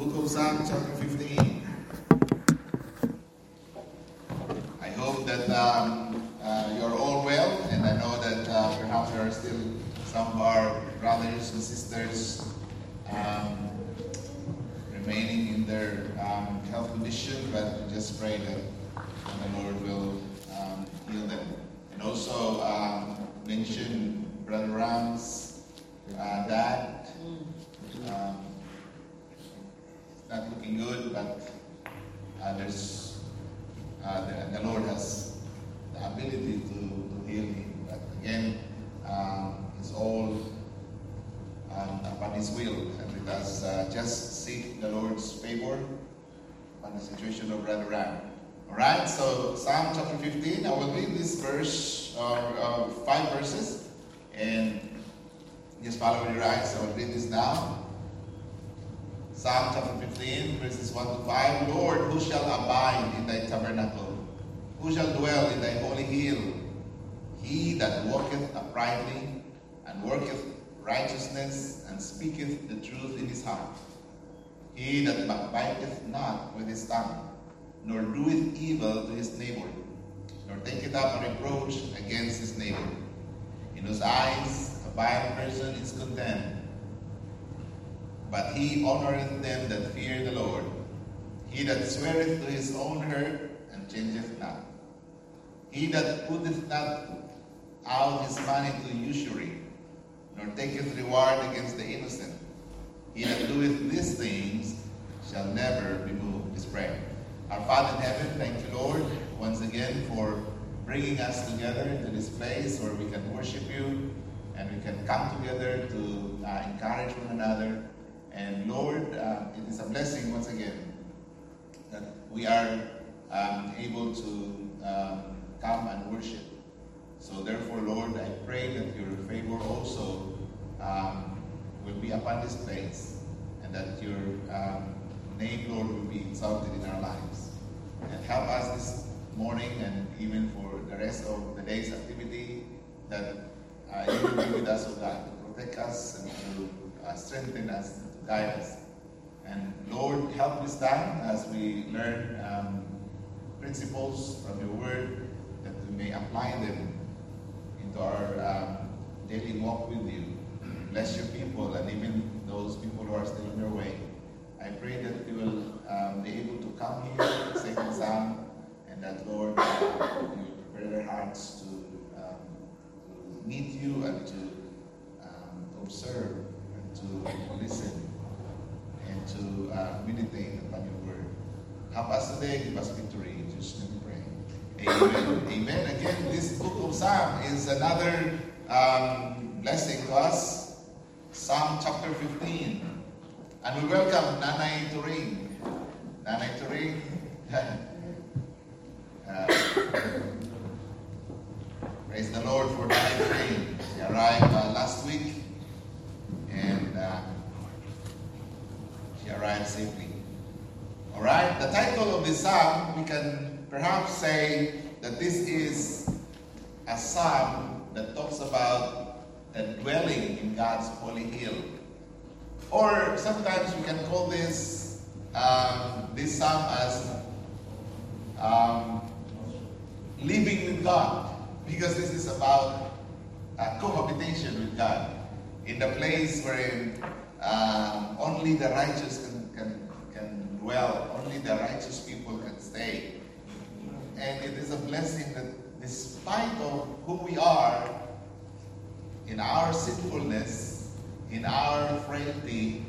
Book of Psalm, chapter 15. I hope that um, uh, you're all well, and I know that uh, perhaps there are still some of our brothers and sisters um, remaining in their um, health condition, but we just pray that the Lord will um, heal them. And also um, mention Brother Ram's uh, dad. Um, not good, but uh, there's uh, the, the Lord has the ability to, to heal him. But again, um, it's all um, upon His will, and let us uh, just seek the Lord's favor on the situation of Brother Ram. All right, so Psalm chapter 15. I will read this verse, uh, five verses, and just follow your eyes. I will read this now. Psalm chapter 15, verses 1 to 5. Lord, who shall abide in thy tabernacle? Who shall dwell in thy holy hill? He that walketh uprightly and worketh righteousness and speaketh the truth in his heart. He that backbiteth not with his tongue, nor doeth evil to his neighbor, nor taketh up a reproach against his neighbor. In whose eyes a vile person is condemned but he honoreth them that fear the Lord. He that sweareth to his own hurt and changeth not. He that putteth not out his money to usury, nor taketh reward against the innocent. He that doeth these things shall never be moved. Let's pray. Our Father in heaven, thank you, Lord, once again for bringing us together into this place where we can worship you and we can come together to uh, encourage one another and Lord, uh, it is a blessing once again that we are um, able to um, come and worship. So therefore, Lord, I pray that your favor also um, will be upon this place and that your um, name, Lord, will be exalted in our lives. And help us this morning and even for the rest of the day's activity that uh, you will be with us, O God, to protect us and to uh, strengthen us guide us. And Lord, help this time as we learn um, principles from your word that we may apply them into our um, daily walk with you. Bless your people and even those people who are still on their way. I pray that we will um, be able to come here second psalm and that, Lord, you prepare their hearts to, um, to meet you and to, um, to observe and to listen and to uh, meditate upon your word. Help us today, give us victory. In Jesus' name we pray. Amen. Amen. Again, this book of Psalm is another um, blessing to us. Psalm chapter 15. And we welcome Nanay Turing. Nanay Turing. uh, praise the Lord for Nanay Turing. She arrived uh, last week. And she arrived safely. All right, the title of the psalm, we can perhaps say that this is a psalm that talks about the dwelling in God's holy hill. Or sometimes we can call this um, this psalm as um, living with God, because this is about a cohabitation with God in the place where um, only the righteous can, can, can dwell, only the righteous people can stay. And it is a blessing that despite of who we are, in our sinfulness, in our frailty,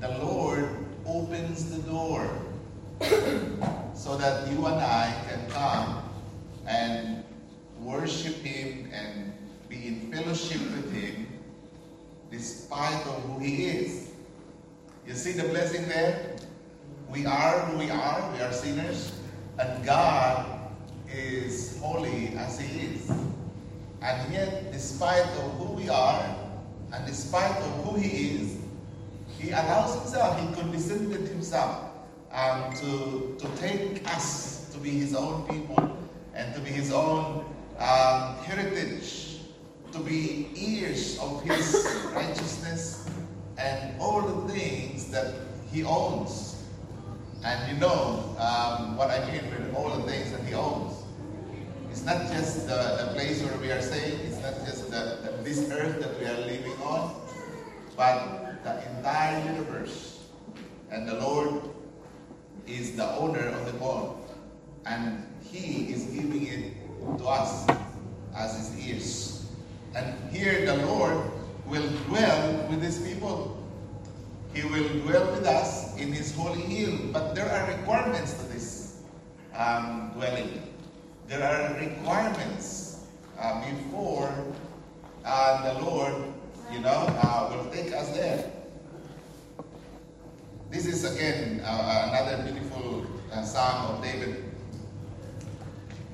the Lord opens the door so that you and I can come and worship Him and be in fellowship with Him despite of who he is. You see the blessing there? We are who we are, we are sinners, and God is holy as he is. And yet, despite of who we are, and despite of who he is, he allows himself, he condescended himself um, to, to take us to be his own people and to be his own um, heritage to be ears of his righteousness and all the things that He owns. And you know um, what I mean with all the things that He owns. It's not just the, the place where we are staying, it's not just the, the, this earth that we are living on, but the entire universe. And the Lord is the owner of the all. And He is giving it to us as His ears. And here the Lord will dwell with His people. He will dwell with us in His holy hill. But there are requirements to this um, dwelling. There are requirements uh, before uh, the Lord, you know, uh, will take us there. This is again uh, another beautiful uh, Psalm of David.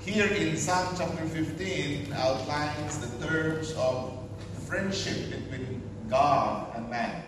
Here in Psalm chapter 15 outlines the terms of friendship between God and man.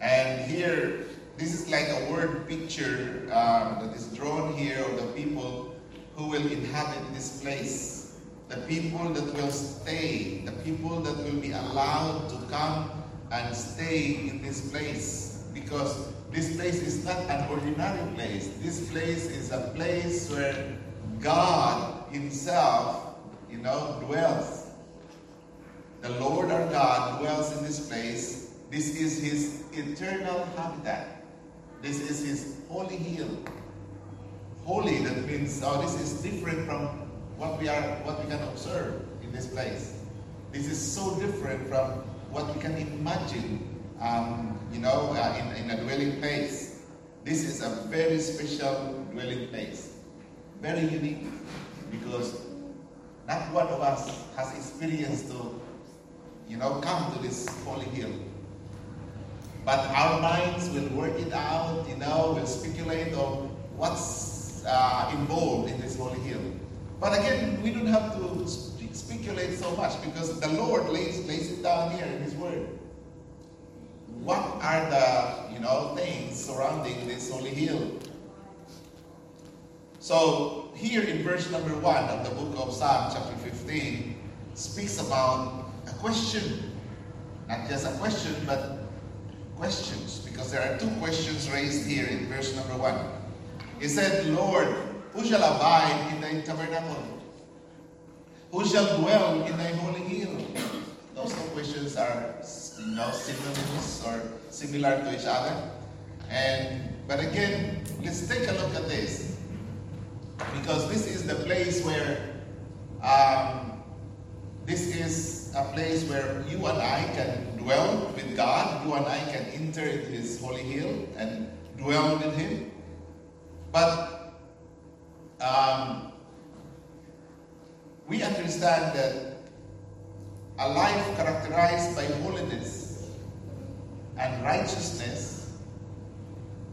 And here, this is like a word picture um, that is drawn here of the people who will inhabit this place. The people that will stay, the people that will be allowed to come and stay in this place. Because this place is not an ordinary place. This place is a place where God Himself, you know, dwells. The Lord our God dwells in this place. This is His eternal habitat. This is His holy hill. Holy, that means, oh, this is different from what we are, what we can observe in this place. This is so different from what we can imagine, um, you know, uh, in, in a dwelling place. This is a very special dwelling place. Very unique because not one of us has experienced to, you know, come to this holy hill. But our minds will work it out, you know, will speculate on what's uh, involved in this holy hill. But again, we don't have to speculate so much because the Lord lays, lays it down here in His Word. What are the, you know, things surrounding this holy hill? So here in verse number one of the book of Psalm, chapter 15, speaks about a question. Not just a question, but questions, because there are two questions raised here in verse number one. He said, Lord, who shall abide in thy tabernacle? Who shall dwell in thy holy hill? Those two questions are you know, synonymous or similar to each other. And but again, let's take a look at this. Because this is the place where um, this is a place where you and I can dwell with God. You and I can enter into His holy hill and dwell with Him. But um, we understand that a life characterized by holiness and righteousness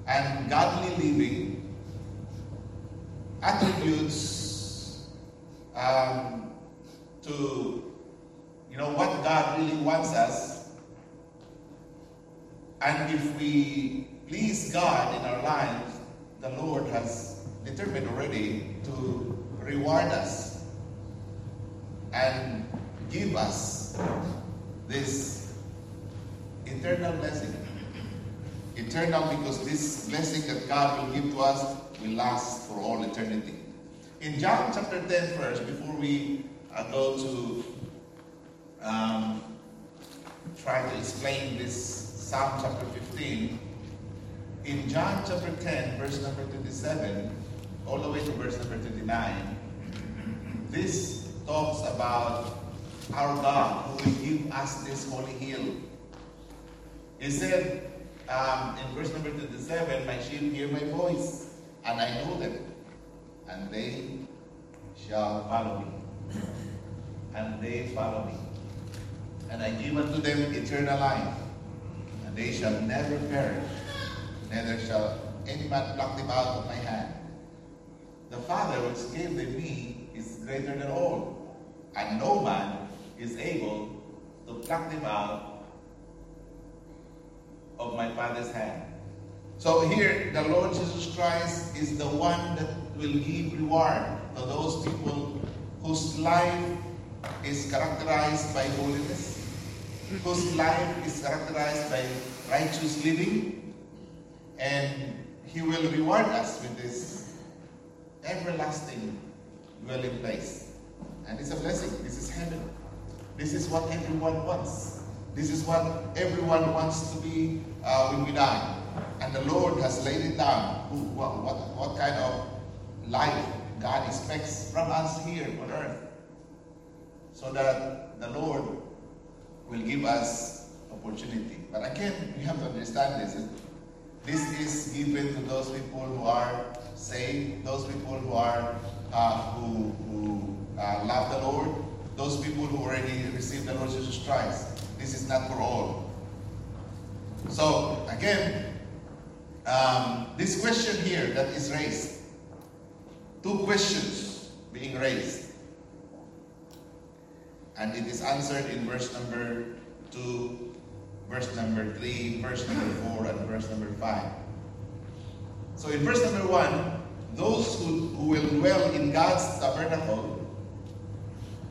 and godly living attributes um, to you know what God really wants us. And if we please God in our lives, the Lord has determined already to reward us and give us this eternal blessing. Eternal because this blessing that God will give to us will last for all eternity. In John chapter 10 first, before we uh, go to um, try to explain this Psalm chapter 15, in John chapter 10, verse number 27, all the way to verse number 29, this talks about our God who will give us this holy hill. He said um, in verse number 27, My sheep hear my voice, and I know them, and they shall follow me. And they follow me. And I give unto them eternal life, and they shall never perish, neither shall any man pluck them out of my hand. The Father which gave them me is greater than all, and no man is able to pluck them out of my Father's hand. So here, the Lord Jesus Christ is the one that will give reward to those people whose life is characterized by holiness, whose life is characterized by righteous living, and He will reward us with this everlasting dwelling place. And it's a blessing. This is heaven. This is what everyone wants. This is what everyone wants to be uh, when we die. And the Lord has laid it down. What, what, what kind of life God expects from us here on earth. So that the Lord will give us opportunity. But again, we have to understand this. This is given to those people who are saved, those people who are uh, who, who uh, love the Lord, those people who already received the Lord Jesus Christ. This is not for all. So again, um, this question here that is raised, two questions being raised, and it is answered in verse number two, verse number three, verse number four, and verse number five. So in verse number one, those who, who will dwell in God's tabernacle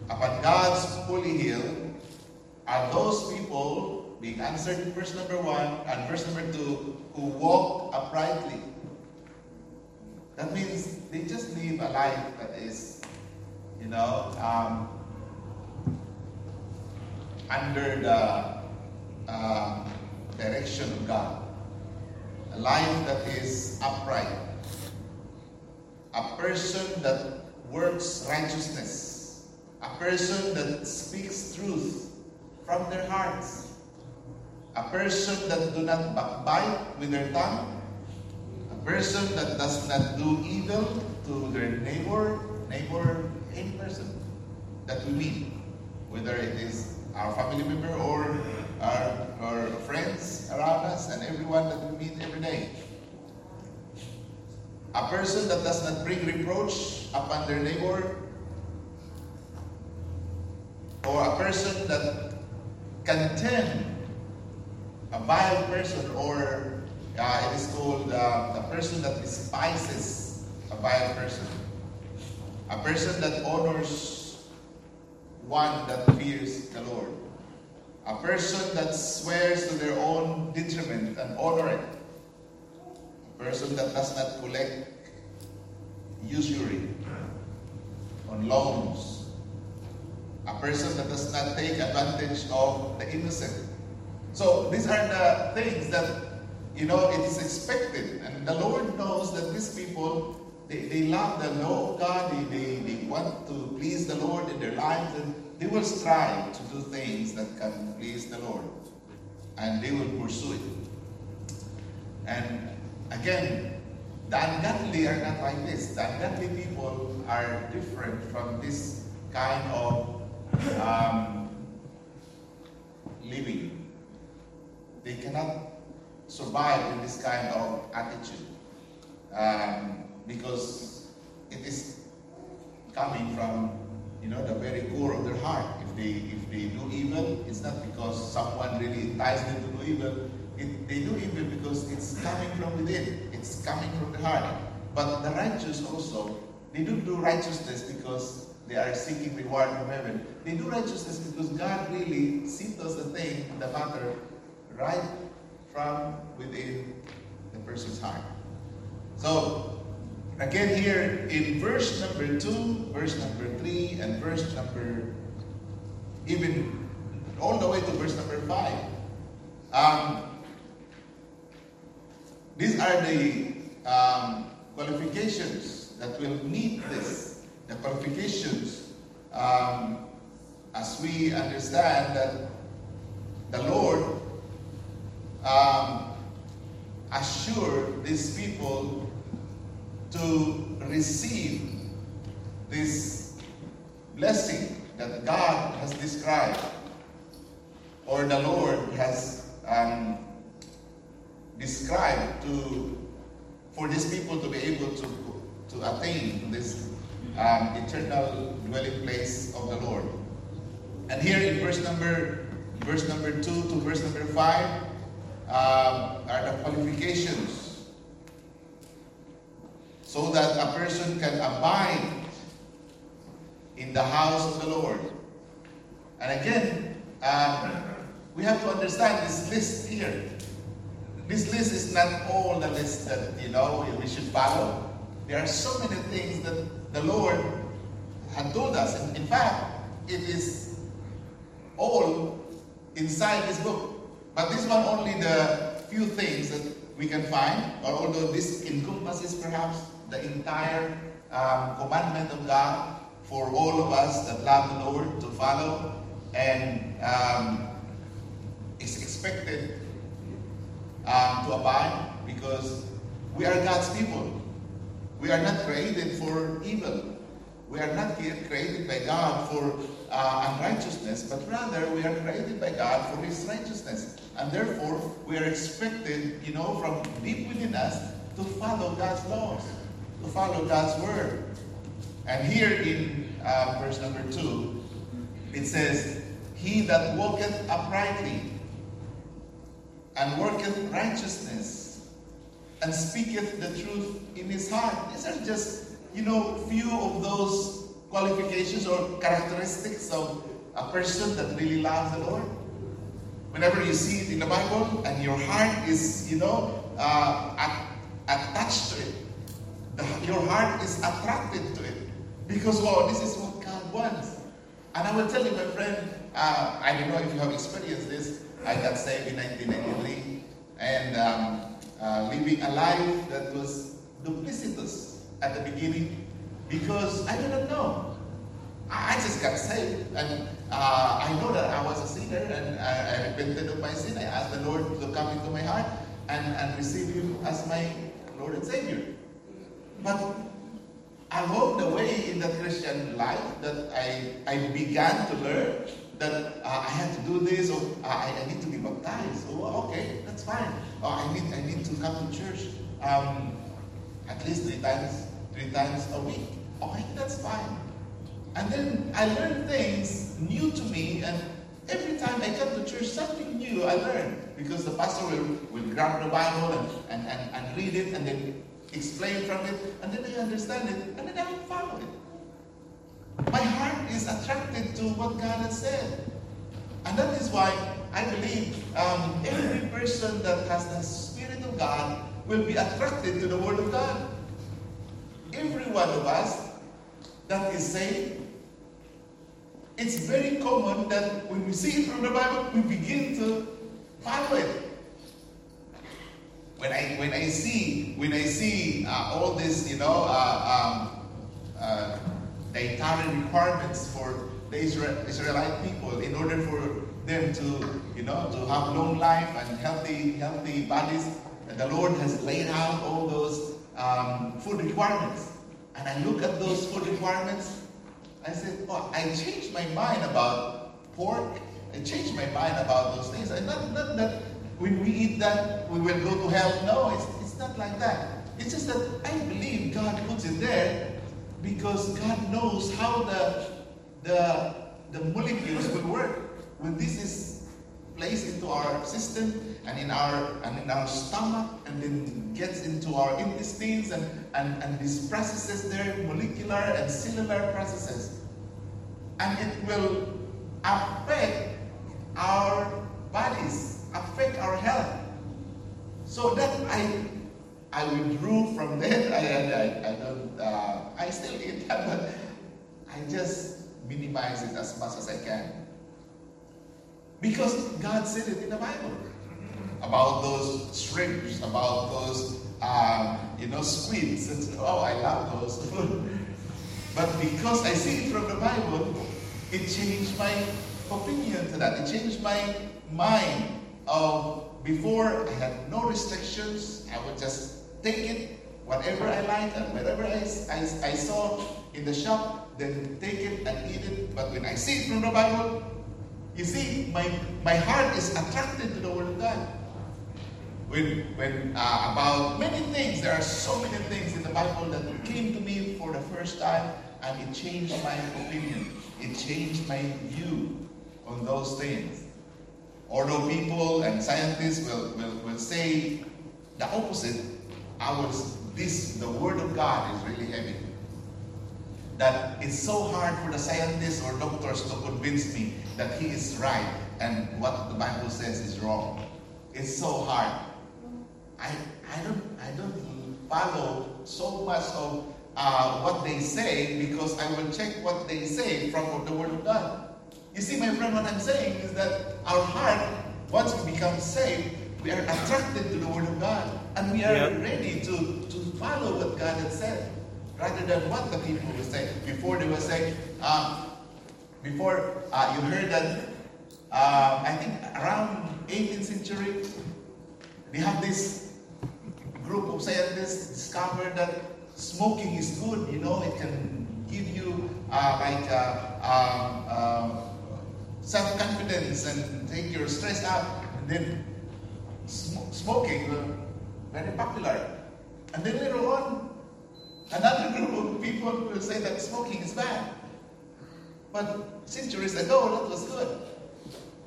upon God's holy hill are those people being answered in verse number one and verse number two who walk uprightly. That means they just live a life that is, you know, um, under the uh, direction of God. A life that is upright. A person that works righteousness. A person that speaks truth from their hearts. A person that do not backbite with their tongue. A person that does not do evil to their neighbor, neighbor, any person that we meet, whether it is our family member or our, our friends around us and everyone that we meet every day. A person that does not bring reproach upon their neighbor, or a person that contemn a vile person, or uh, it is called uh, a person that despises a vile person, a person that honors one that fears the Lord, a person that swears to their own detriment and honor it, a person that does not collect usury on loans, a person that does not take advantage of the innocent. So these are the things that you know it is expected, and the Lord knows that these people they, they love the law of God, they, they, they want to please the Lord in their lives, and they will strive to do things that can please the Lord, and they will pursue it. And again, the ungodly are not like this. The ungodly people are different from this kind of um, living. They cannot survive in this kind of attitude um, because it is coming from you know the very core of their heart. If they if they do evil, it's not because someone really ties them to do evil. It, they do evil because it's coming from within. It's coming from the heart. But the righteous also, they don't do righteousness because they are seeking reward from heaven. They do righteousness because God really settles the thing, the matter, right from within the person's heart. So, again here in verse number 2, verse number 3, and verse number, even all the way to verse number 5, um, these are the um, qualifications that will meet this. The qualifications um, as we understand that the Lord um, assured these people to receive this blessing that God has described or the Lord has um, described to for these people to be able to to attain this um, eternal dwelling place of the Lord. And here in verse number verse number two to verse number five um, are the qualifications so that a person can abide in the house of the Lord. And again, um, we have to understand this list here. this list is not all the list that you know we should follow. There are so many things that the Lord had told us. In, in fact, it is all inside this book. But this one only the few things that we can find, or although this encompasses perhaps the entire um, commandment of God for all of us that love the Lord to follow, and um, is expected um, to abide because we are God's people. We are not created for evil. We are not created by God for uh, unrighteousness, but rather we are created by God for His righteousness. And therefore, we are expected, you know, from deep within us to follow God's laws, to follow God's word. And here in uh, verse number 2, it says, He that walketh uprightly and worketh righteousness and speaketh the truth in his heart. These are just, you know, few of those qualifications or characteristics of a person that really loves the Lord. Whenever you see it in the Bible and your heart is, you know, uh, attached to it, the, your heart is attracted to it because, well, this is what God wants. And I will tell you, my friend, uh, I don't know if you have experienced this. I got saved in 1993 and um, uh, living a life that was duplicitous at the beginning because I didn't know. I just got saved and uh, I know that I was a sinner and I, I, repented of my sin. I asked the Lord to come into my heart and, and receive Him as my Lord and Savior. But along the way in the Christian life that I, I began to learn that uh, I had to do this or uh, I, I, need to be baptized. Oh, okay, that's fine. Oh, I need I need to come to church um, at least three times three times a week. Okay, that's fine. And then I learned things new to me, and every time I come to church, something new I learn because the pastor will, will grab the Bible and, and, and, and read it and then explain from it, and then I understand it, and then I follow it. My heart is attracted to what God has said. And that is why I believe um, every person that has the Spirit of God will be attracted to the Word of God. Every one of us that is saved, it's very common that when we see it from the Bible, we begin to follow it. When I when I see when I see uh, all this, you know, uh, um, uh, dietary requirements for the Israel, Israelite people in order for them to, you know, to have long life and healthy, healthy bodies. The Lord has laid out all those um, food requirements. And I look at those food requirements. I said, oh, I changed my mind about pork. I changed my mind about those things. And not, not that when we eat that, we will go to hell. No, it's, it's not like that. It's just that I believe God puts it there because God knows how the, the, the molecules will work. When this is placed into our system and in our and in our stomach and then gets into our intestines and, and, and these processes there, molecular and cellular processes. And it will affect our bodies, affect our health. So that I I withdrew from that. I, I, I don't, uh, I still eat that, but I just minimize it as much as I can. Because God said it in the Bible about those shrimps, about those, um, you know, squids. And, oh, I love those. but because I see it from the Bible, it changed my opinion to that. It changed my mind of before I had no restrictions. I would just take it, whatever I like and whatever I, I, I saw in the shop, then take it and eat it. But when I see it from the Bible, you see, my, my heart is attracted to the Word of God. When, when uh, about many things, there are so many things in the Bible that came to me for the first time, and it changed my opinion. It changed my view on those things. Although people and scientists will, will, will say the opposite, ours, this, the Word of God is really heavy. That it's so hard for the scientists or doctors to convince me that he is right and what the Bible says is wrong. It's so hard. I, I don't I don't follow so much of uh, what they say because I will check what they say from the Word of God. You see, my friend, what I'm saying is that our heart, once we become saved, we are attracted to the Word of God. And we are Yep. ready to, to follow what God has said rather than what the people were saying. Before they were saying, um, before uh, you heard that, uh, I think around 18th century, they have this group of scientists discovered that smoking is good. You know, it can give you uh, like uh, um, um, self-confidence and take your stress out. And then sm- smoking was very popular. And then later on, another group of people will say that smoking is bad. But centuries ago, that was good.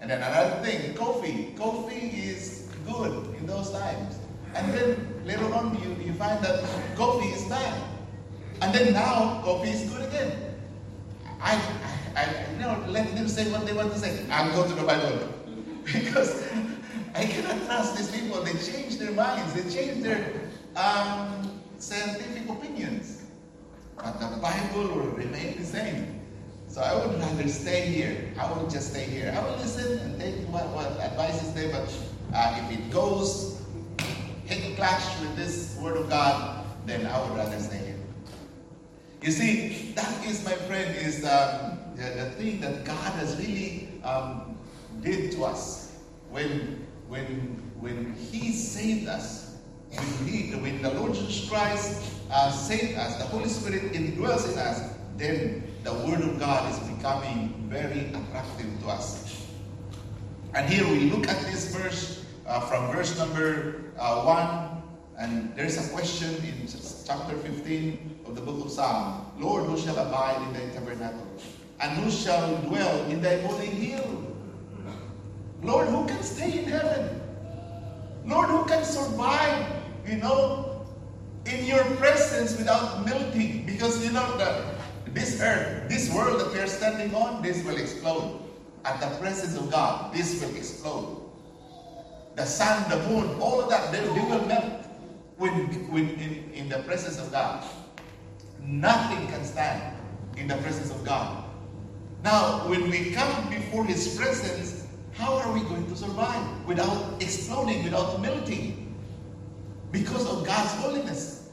And then another thing, coffee. Coffee is good in those times. And then later on, you, you find that coffee is bad. And then now, coffee is good again. I, I, I let them say what they want to say. I'll go to the Bible. because I cannot trust these people. They change their minds. They change their um, scientific opinions. But the Bible will remain the same. So I would rather stay here. I will just stay here. I will listen and take what, what advice is there, but uh, if it goes in clash with this word of God, then I would rather stay here. You see, that is, my friend, is um, the, the thing that God has really um, did to us when, when, when He saved us. When, he, when the Lord Jesus Christ uh, saved us, the Holy Spirit indwells in us, then the Word of God is becoming very attractive to us. And here we look at this verse uh, from verse number uh, 1, and there's a question in chapter 15 of the book of Psalm Lord, who shall abide in thy tabernacle? And who shall dwell in thy holy hill? Lord, who can stay in heaven? Lord, who can survive, you know, in your presence without melting? Because, you know, the, this earth, this world that we are standing on, this will explode. At the presence of God, this will explode. The sun, the moon, all of that, they, they will melt when, when in, in the presence of God. Nothing can stand in the presence of God. Now, when we come before His presence, how are we going to survive without exploding, without melting? Because of God's holiness.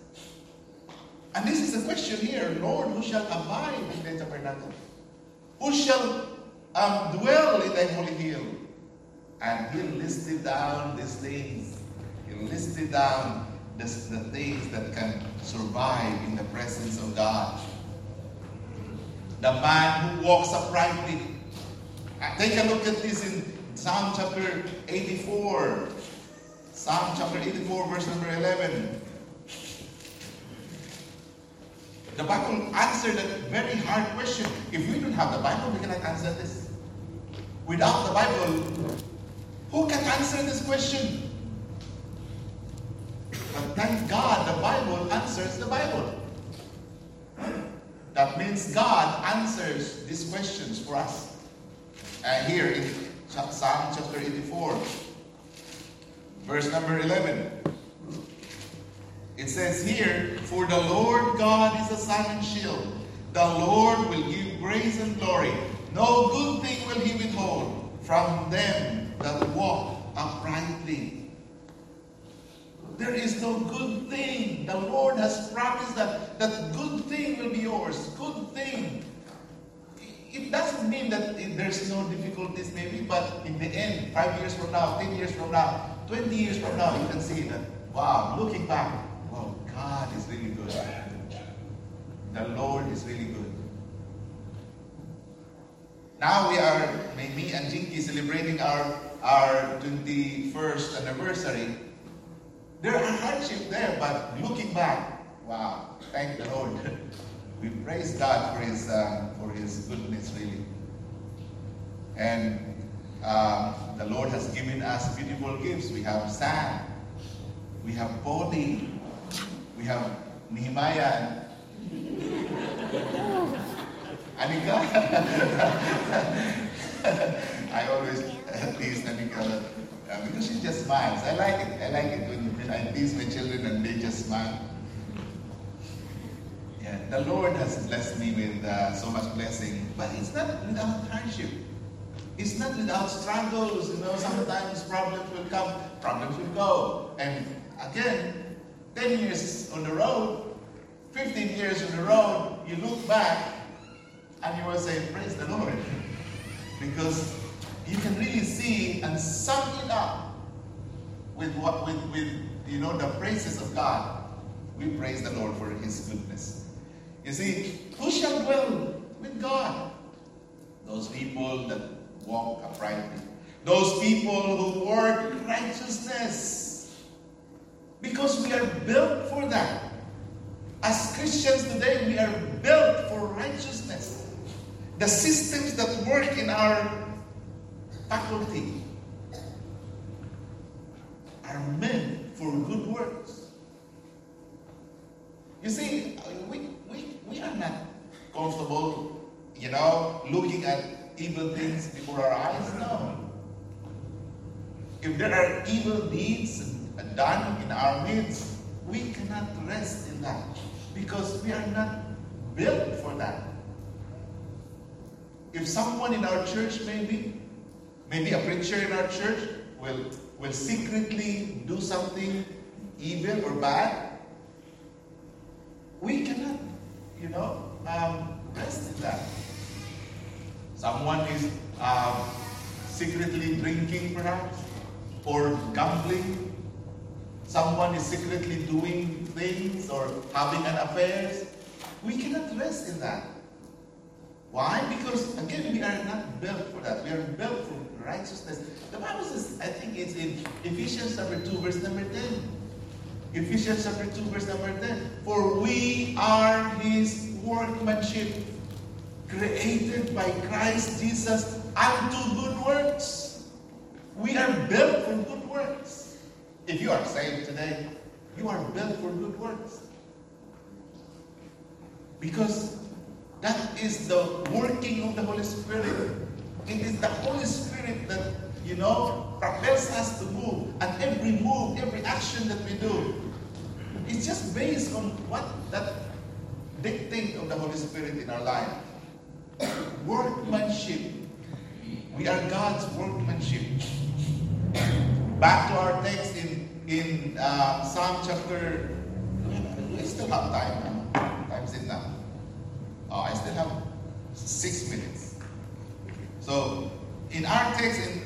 And this is the question here Lord, who shall abide in thy tabernacle? Who shall um, dwell in thy holy hill? And he listed down these things. He listed down this, the things that can survive in the presence of God. The man who walks uprightly. Take a look at this in Psalm chapter 84. Psalm chapter 84, verse number 11. The Bible answered a very hard question. If we don't have the Bible, we cannot answer this. Without the Bible, who can answer this question? But thank God the Bible answers the Bible. That means God answers these questions for us. And here in Psalm chapter 84, verse number 11. It says here, For the Lord God is a sun and shield. The Lord will give grace and glory. No good thing will he withhold from them that walk uprightly. There is no good thing. The Lord has promised that that good thing will be yours. Good thing. It doesn't mean that there's no difficulties maybe, but in the end, five years from now, 10 years from now, 20 years from now, you can see that, wow, looking back, wow, God is really good. The Lord is really good. Now we are, me and Jinky celebrating our, our 21st anniversary. There are hardships there, but looking back, wow, thank the Lord. we praise God for His uh, for His goodness, really. And um, the Lord has given us beautiful gifts. We have sand, we have body, we have Nehemiah. Anika. I always tease Anika that Uh, because she just smiles. I like it. I like it when, I tease my children and they just smile. Yeah, the Lord has blessed me with uh, so much blessing, but it's not without hardship. It's not without struggles. You know, sometimes problems will come, problems will go. And again, 10 years on the road, 15 years on the road, you look back and you will say, Praise the Lord. Because you can really see and sum it up with what with, with you know the praises of God. We praise the Lord for his goodness. You see, who shall dwell with God? Those people that walk uprightly. Those people who work righteousness. Because we are built for that. As Christians today, we are built for righteousness. The systems that work in our faculty are meant for good works. You see, we, we, we are not comfortable, you know, looking at evil things before our eyes. No. If there are evil deeds done in our midst, we cannot rest in that because we are not built for that. If someone in our church, maybe, maybe a preacher in our church, will, will secretly do something evil or bad, we cannot, you know, um, rest in that. Someone is um, secretly drinking, perhaps, or gambling. Someone is secretly doing things or having an affair. We cannot rest in that. Why? Because again, we are not built for that. We are built for righteousness. The Bible says, I think it's in Ephesians chapter 2, verse number 10. Ephesians chapter 2, verse number 10. For we are his workmanship, created by Christ Jesus unto good works. We are built for good works. If you are saved today, you are built for good works. Because that is the working of the Holy Spirit. It is the Holy Spirit that, you know, propels us to move. And every move, every action that we do, it's just based on what that dictate of the Holy Spirit in our life. Workmanship. We are God's workmanship. Back to our text in, in uh, Psalm chapter. We still have time. Time's now. Oh, I still have six minutes. So, in our text in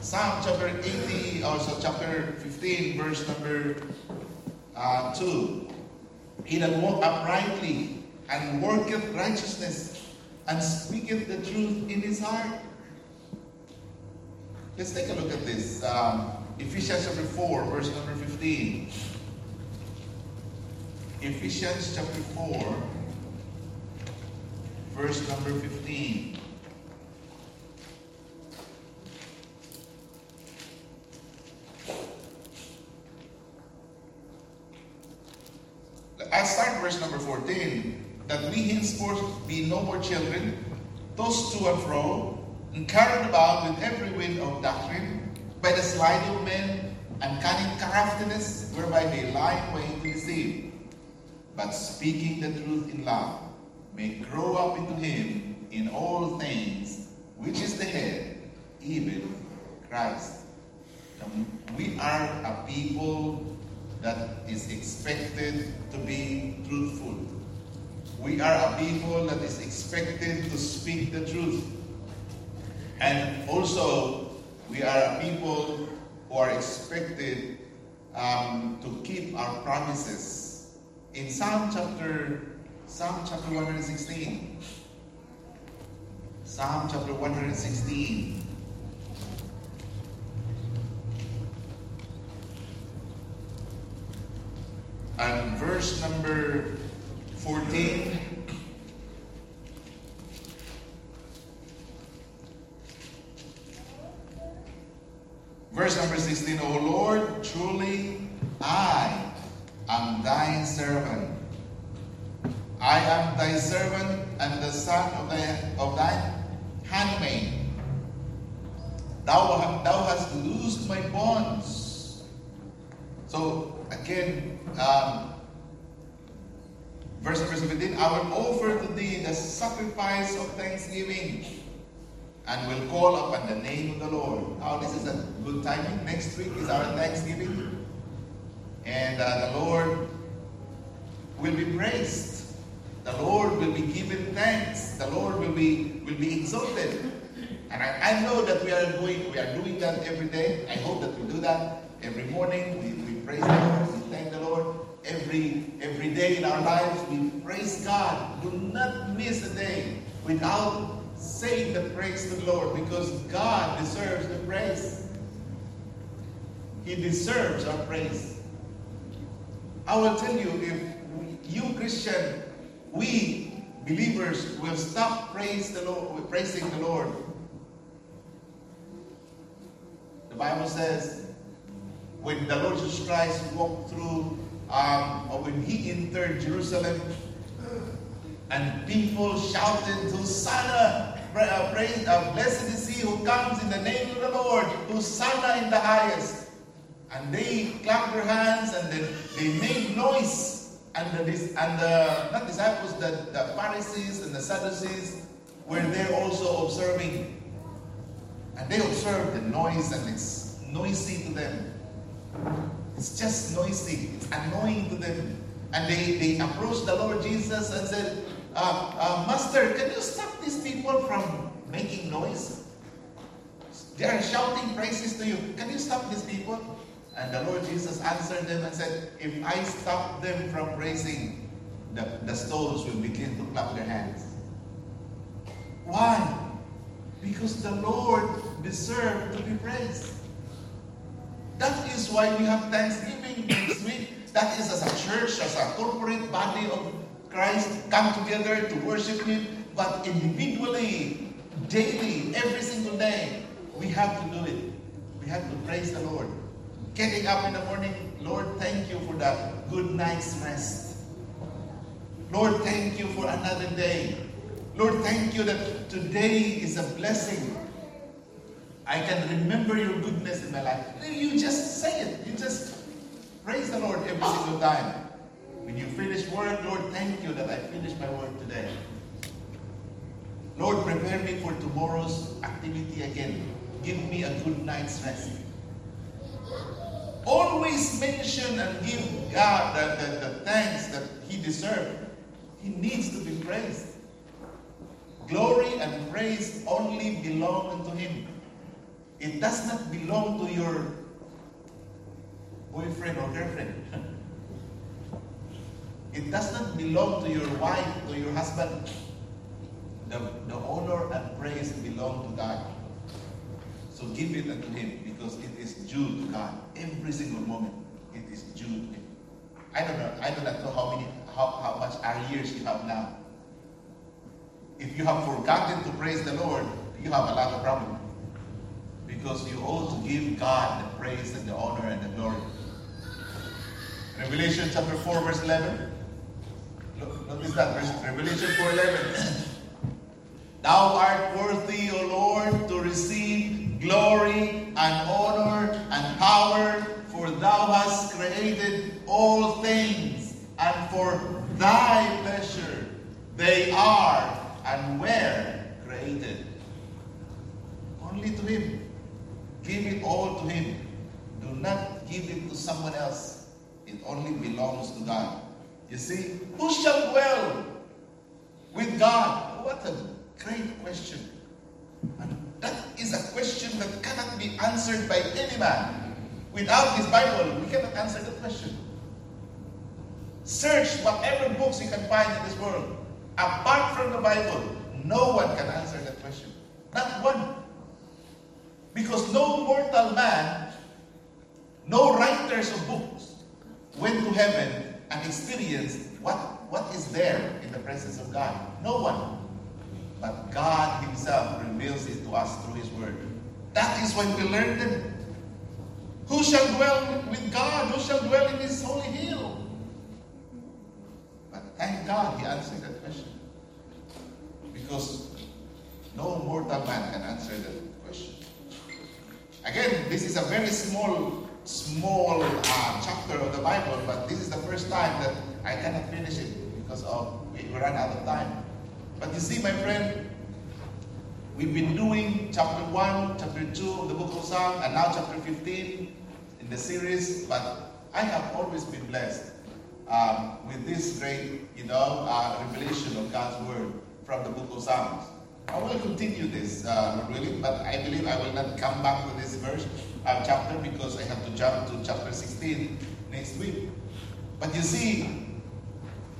Psalm chapter 80, also chapter 15, verse number uh, 2, He that walk uprightly and worketh righteousness and speaketh the truth in his heart. Let's take a look at this. Um, Ephesians chapter 4, verse number 15. Ephesians chapter 4, verse number 15. I start verse number 14. That we henceforth no more children, tossed to and fro, and carried about with every wind of doctrine, by the sliding of men and cunning craftiness, whereby they lie in wait to deceive. But speaking the truth in love, may grow up into him in all things, which is the head, even Christ. And we are a people that is expected to be truthful. We are a people that is expected to speak the truth. And also, we are a people who are expected um, to keep our promises. In Psalm chapter Psalm chapter 116. Psalm chapter 116. And verse number 14. Verse number 16, O Lord, truly I am thy servant. I am thy servant and the son of thy, of thy handmaid. Thou, thou hast loosed my bonds. So again, um, verse number 17, I will offer to thee the sacrifice of thanksgiving and will call upon the name of the Lord. Now, this is a good timing. Next week is our Thanksgiving. And uh, the Lord will be praised. The Lord will be given thanks. The Lord will be, will be exalted. And I, I know that we are going, we are doing that every day. I hope that we do that every morning. We, we praise the Lord. Every every day in our lives, we praise God. Do not miss a day without saying the praise to the Lord because God deserves the praise. He deserves our praise. I will tell you, if you Christian, we believers will stop praise the Lord, praising the Lord. The Bible says, when the Lord Jesus Christ walked through, um, when he entered Jerusalem, and people shouted, Hosanna, uh, praise, uh, blessed is he who comes in the name of the Lord, Hosanna in the highest. And they clapped their hands and they, they made noise. And the, and the not disciples, the, the Pharisees and the Sadducees were there also observing. And they observed the noise and it's noisy to them. It's just noisy. It's annoying to them. And they, they approached the Lord Jesus and said, uh, uh, Master, can you stop these people from making noise? They are shouting praises to you. Can you stop these people? And the Lord Jesus answered them and said, If I stop them from praising, the, the stones will begin to clap their hands. Why? Because the Lord deserved to be praised. That is why we have Thanksgiving next week. That is as a church, as a corporate body of Christ come together to worship Him, but individually, daily, every single day, we have to do it. We have to praise the Lord. Getting up in the morning, Lord, thank you for that good night's rest. Lord, thank you for another day. Lord, thank you that today is a blessing. I can remember your goodness in my life. You just say it. You just praise the Lord every single time. When you finish work, Lord, thank you that I finished my work today. Lord, prepare me for tomorrow's activity again. Give me a good night's rest. Always mention and give God the, the, the thanks that He deserves. He needs to be praised. Glory and praise only belong to Him. It does not belong to your boyfriend or girlfriend. It does not belong to your wife, to your husband. The, the honor and praise belong to God. So give it unto Him because it is due to God. Every single moment, it is due to Him. I don't know. I do not know how many, how, how much years you have now. If you have forgotten to praise the Lord, you have a lot of problem because you ought to give God the praise and the honor and the glory. Revelation chapter 4, verse 11. Look, Notice that, verse, Revelation 4.11. Thou art worthy, O Lord, to receive glory and honor and power, for thou hast created all things, and for thy pleasure they are and were created. Only to him. Give it all to him. Do not give it to someone else. It only belongs to God. You see, who shall dwell with God? What a great question. And that is a question that cannot be answered by any man. Without his Bible, we cannot answer that question. Search whatever books you can find in this world. Apart from the Bible, no one can answer that question. Not one. Because no mortal man, no writers of books went to heaven and experienced what, what is there in the presence of God. No one. But God Himself reveals it to us through His Word. That is when we learn them. Who shall dwell with God? Who shall dwell in His holy hill? But thank God He answered that question. Because no mortal man can answer that question. Again, this is a very small, small uh, chapter of the Bible, but this is the first time that I cannot finish it because of we ran out of time. But you see, my friend, we've been doing chapter 1, chapter 2 of the book of Psalms, and now chapter 15 in the series, but I have always been blessed um, with this great, you know, uh, revelation of God's word from the book of Psalms. I will continue this, uh, really, but I believe I will not come back to this verse, uh, chapter, because I have to jump to chapter 16 next week. But you see,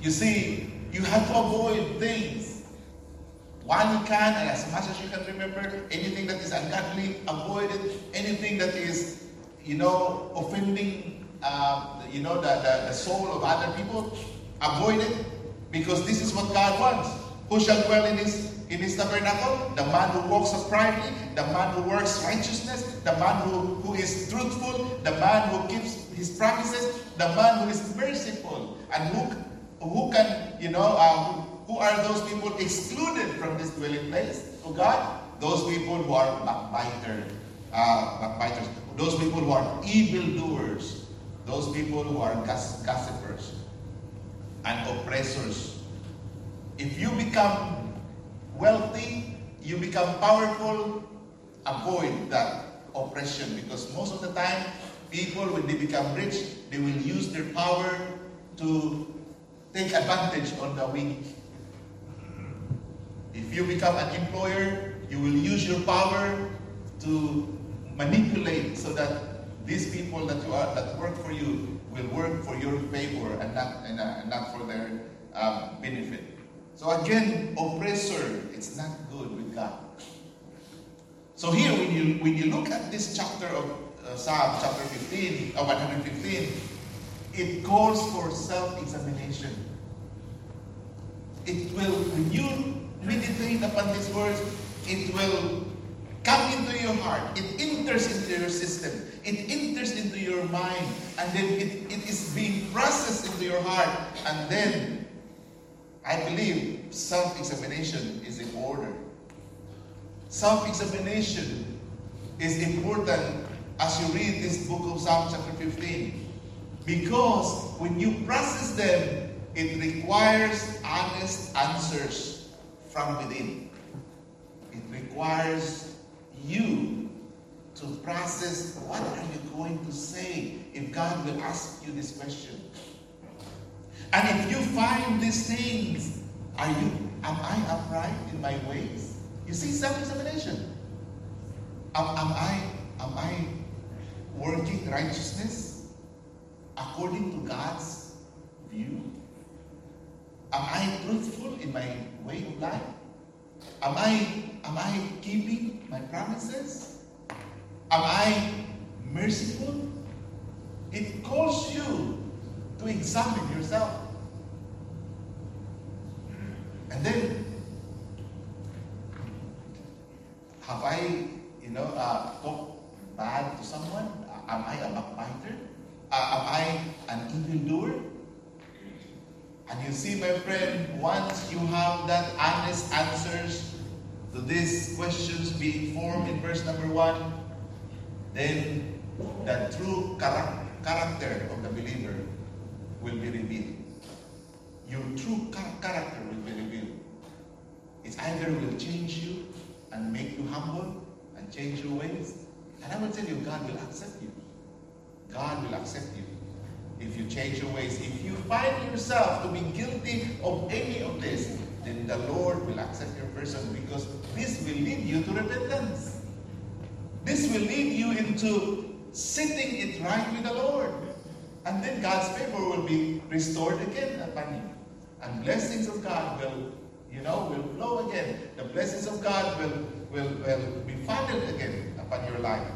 you see, you have to avoid things. While you can, and as much as you can remember, anything that is ungodly, avoid it. Anything that is, you know, offending, um, you know, the, the, the soul of other people, avoid it. Because this is what God wants. Who shall dwell in his in his tabernacle? The man who walks uprightly, the man who works righteousness, the man who, who is truthful, the man who keeps his promises, the man who is merciful, and who who can, you know, uh, who, are those people excluded from this dwelling place of God? Those people who are backbiter, uh, backbiters, those people who are evildoers, those people who are gossipers and oppressors. If you become wealthy, you become powerful, avoid that oppression because most of the time, people, when they become rich, they will use their power to take advantage on the weak. If you become an employer, you will use your power to manipulate so that these people that you are that work for you will work for your favor and not and, uh, not for their um, benefit. So again, oppressor, it's not good with God. So here, when you when you look at this chapter of uh, Psalm chapter 15, uh, 115, it calls for self-examination. It will, when you meditate upon these words, it will come into your heart. It enters into your system. It enters into your mind. And then it, it is being processed into your heart. And then, I believe, self-examination is in order. Self-examination is important as you read this book of Psalm chapter 15. Because when you process them, it requires honest answers from within. It requires you to process what are you going to say if God will ask you this question. And if you find these things, are you am I upright in my ways? You see self-examination. Am, am I am I working righteousness? according to God's view? Am I truthful in my way of life? Am I, am I keeping my promises? Am I merciful? It calls you to examine yourself. And then, have I, you know, uh, talked bad to someone? Am I a backbiter? Uh, am I an evildoer? And you see, my friend, once you have that honest answers to these questions being formed in verse number one, then the true character of the believer will be revealed. Your true character will be revealed. It either will change you and make you humble and change your ways. And I will tell you, God will accept you. God will accept you if you change your ways. If you find yourself to be guilty of any of this, then the Lord will accept your person because this will lead you to repentance. This will lead you into sitting it right with the Lord. And then God's favor will be restored again upon you. And blessings of God will, you know, will flow again. The blessings of God will, will, will be funded again upon your life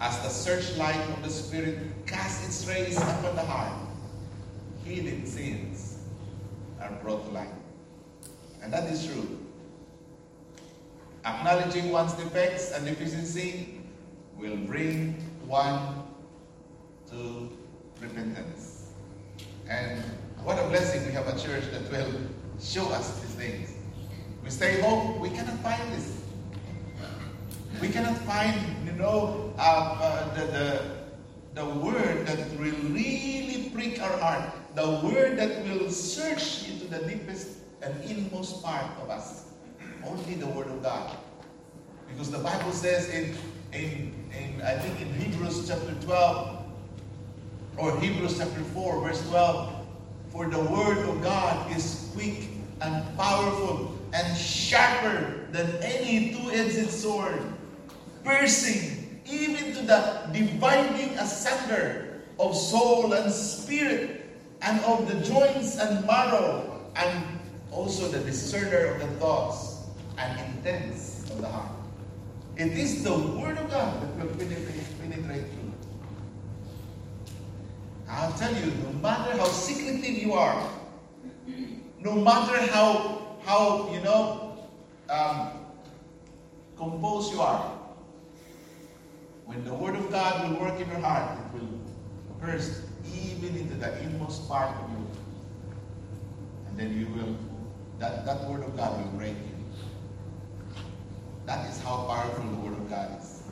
as the searchlight of the Spirit casts its rays upon the heart, hidden sins are brought to light. And that is true. Acknowledging one's defects and deficiency will bring one to repentance. And what a blessing we have a church that will show us these things. We stay home, we cannot find this. We cannot find, you know, uh, uh, the, the, the word that will really prick our heart, the word that will search into the deepest and inmost part of us. Only the word of God. Because the Bible says in, in, in I think in Hebrews chapter 12, or Hebrews chapter 4, verse 12, for the word of God is quick and powerful and sharper than any two-edged sword, piercing even to the dividing asunder of soul and spirit, and of the joints and marrow, and also the discerner of the thoughts and intents of the heart. It is the Word of God that will penetrate, penetrate. I'll tell you, no matter how secretive you are, no matter how, how you know, um, composed you are, when the Word of God will work in your heart, it will burst even into the inmost part of you. And then you will, that, that Word of God will break you. That is how powerful the Word of God is.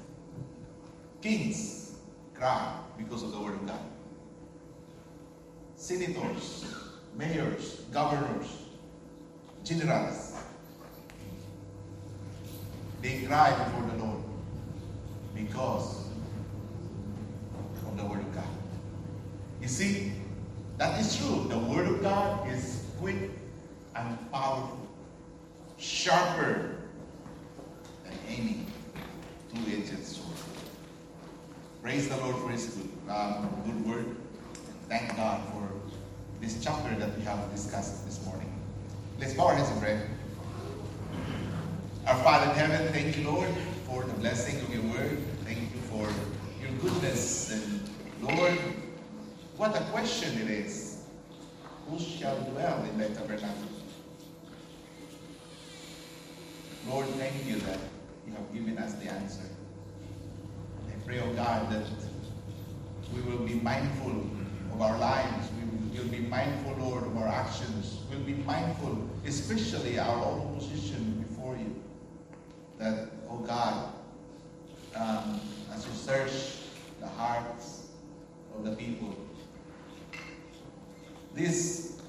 Kings cry because of the Word of God. Senators, mayors, governors, generals, they cry before the Lord because of the Word of God. You see, that is true. The Word of God is quick and powerful, sharper than any two-edged sword. Praise the Lord for His good, um, good word. Thank God for this chapter that we have discussed this morning. Let's bow our heads and pray. Our Father in heaven, thank you, Lord, for the blessing of your word. Thank you for your goodness. And Lord, what a question it is. Who shall dwell in thy tabernacle? Lord, thank you that you have given us the answer. I pray, oh God, that we will be mindful of our lives. Will be mindful, Lord, of our actions. We'll be mindful, especially our own position before you. That, oh God, um, as you search the hearts of the people, this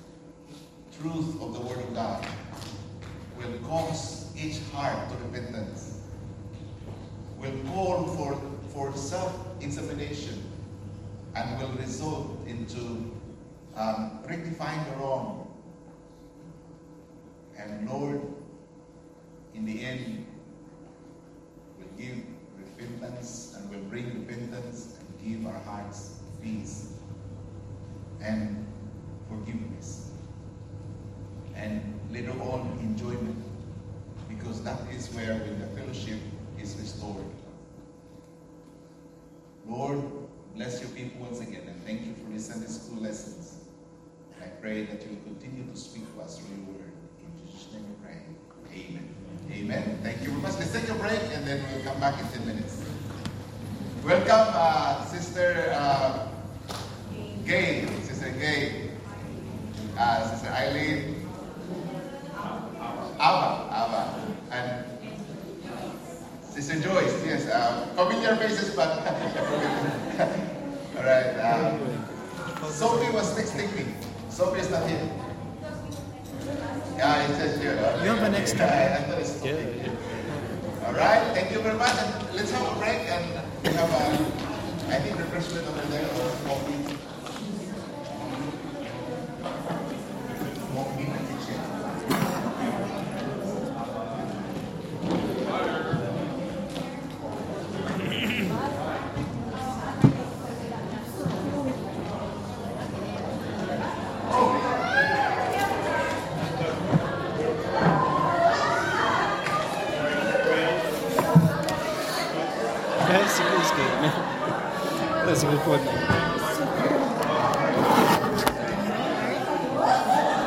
truth of the Word of God will cause each heart to repentance will call for, for self-examination and will result into um, rectifying the wrong. And Lord, in the end, will give repentance and will bring repentance and give our hearts peace and forgiveness. And later on, enjoyment. Because that is where, with the fellowship, is restored. Lord, bless your people once again and thank you for these Sunday school lessons. Pray that you will continue to speak to us through your word. In Jesus' name we pray. Amen. Amen. Thank you very much. Let's take a break and then we'll come back in 10 minutes. Welcome, uh, Sister uh, Gay. Sister Gay. Uh, Sister Eileen. Ava. Ava. And Sister Joyce, yes, uh, familiar faces, but all right. Um, Sophie was texting me. Sophie is not here. Yeah, it says here. Uh, You have an extra. Yeah, I thought it's Sophie. Yeah, yeah. All right, thank you very much. And let's have a break and we have a, I think refreshment over there or coffee.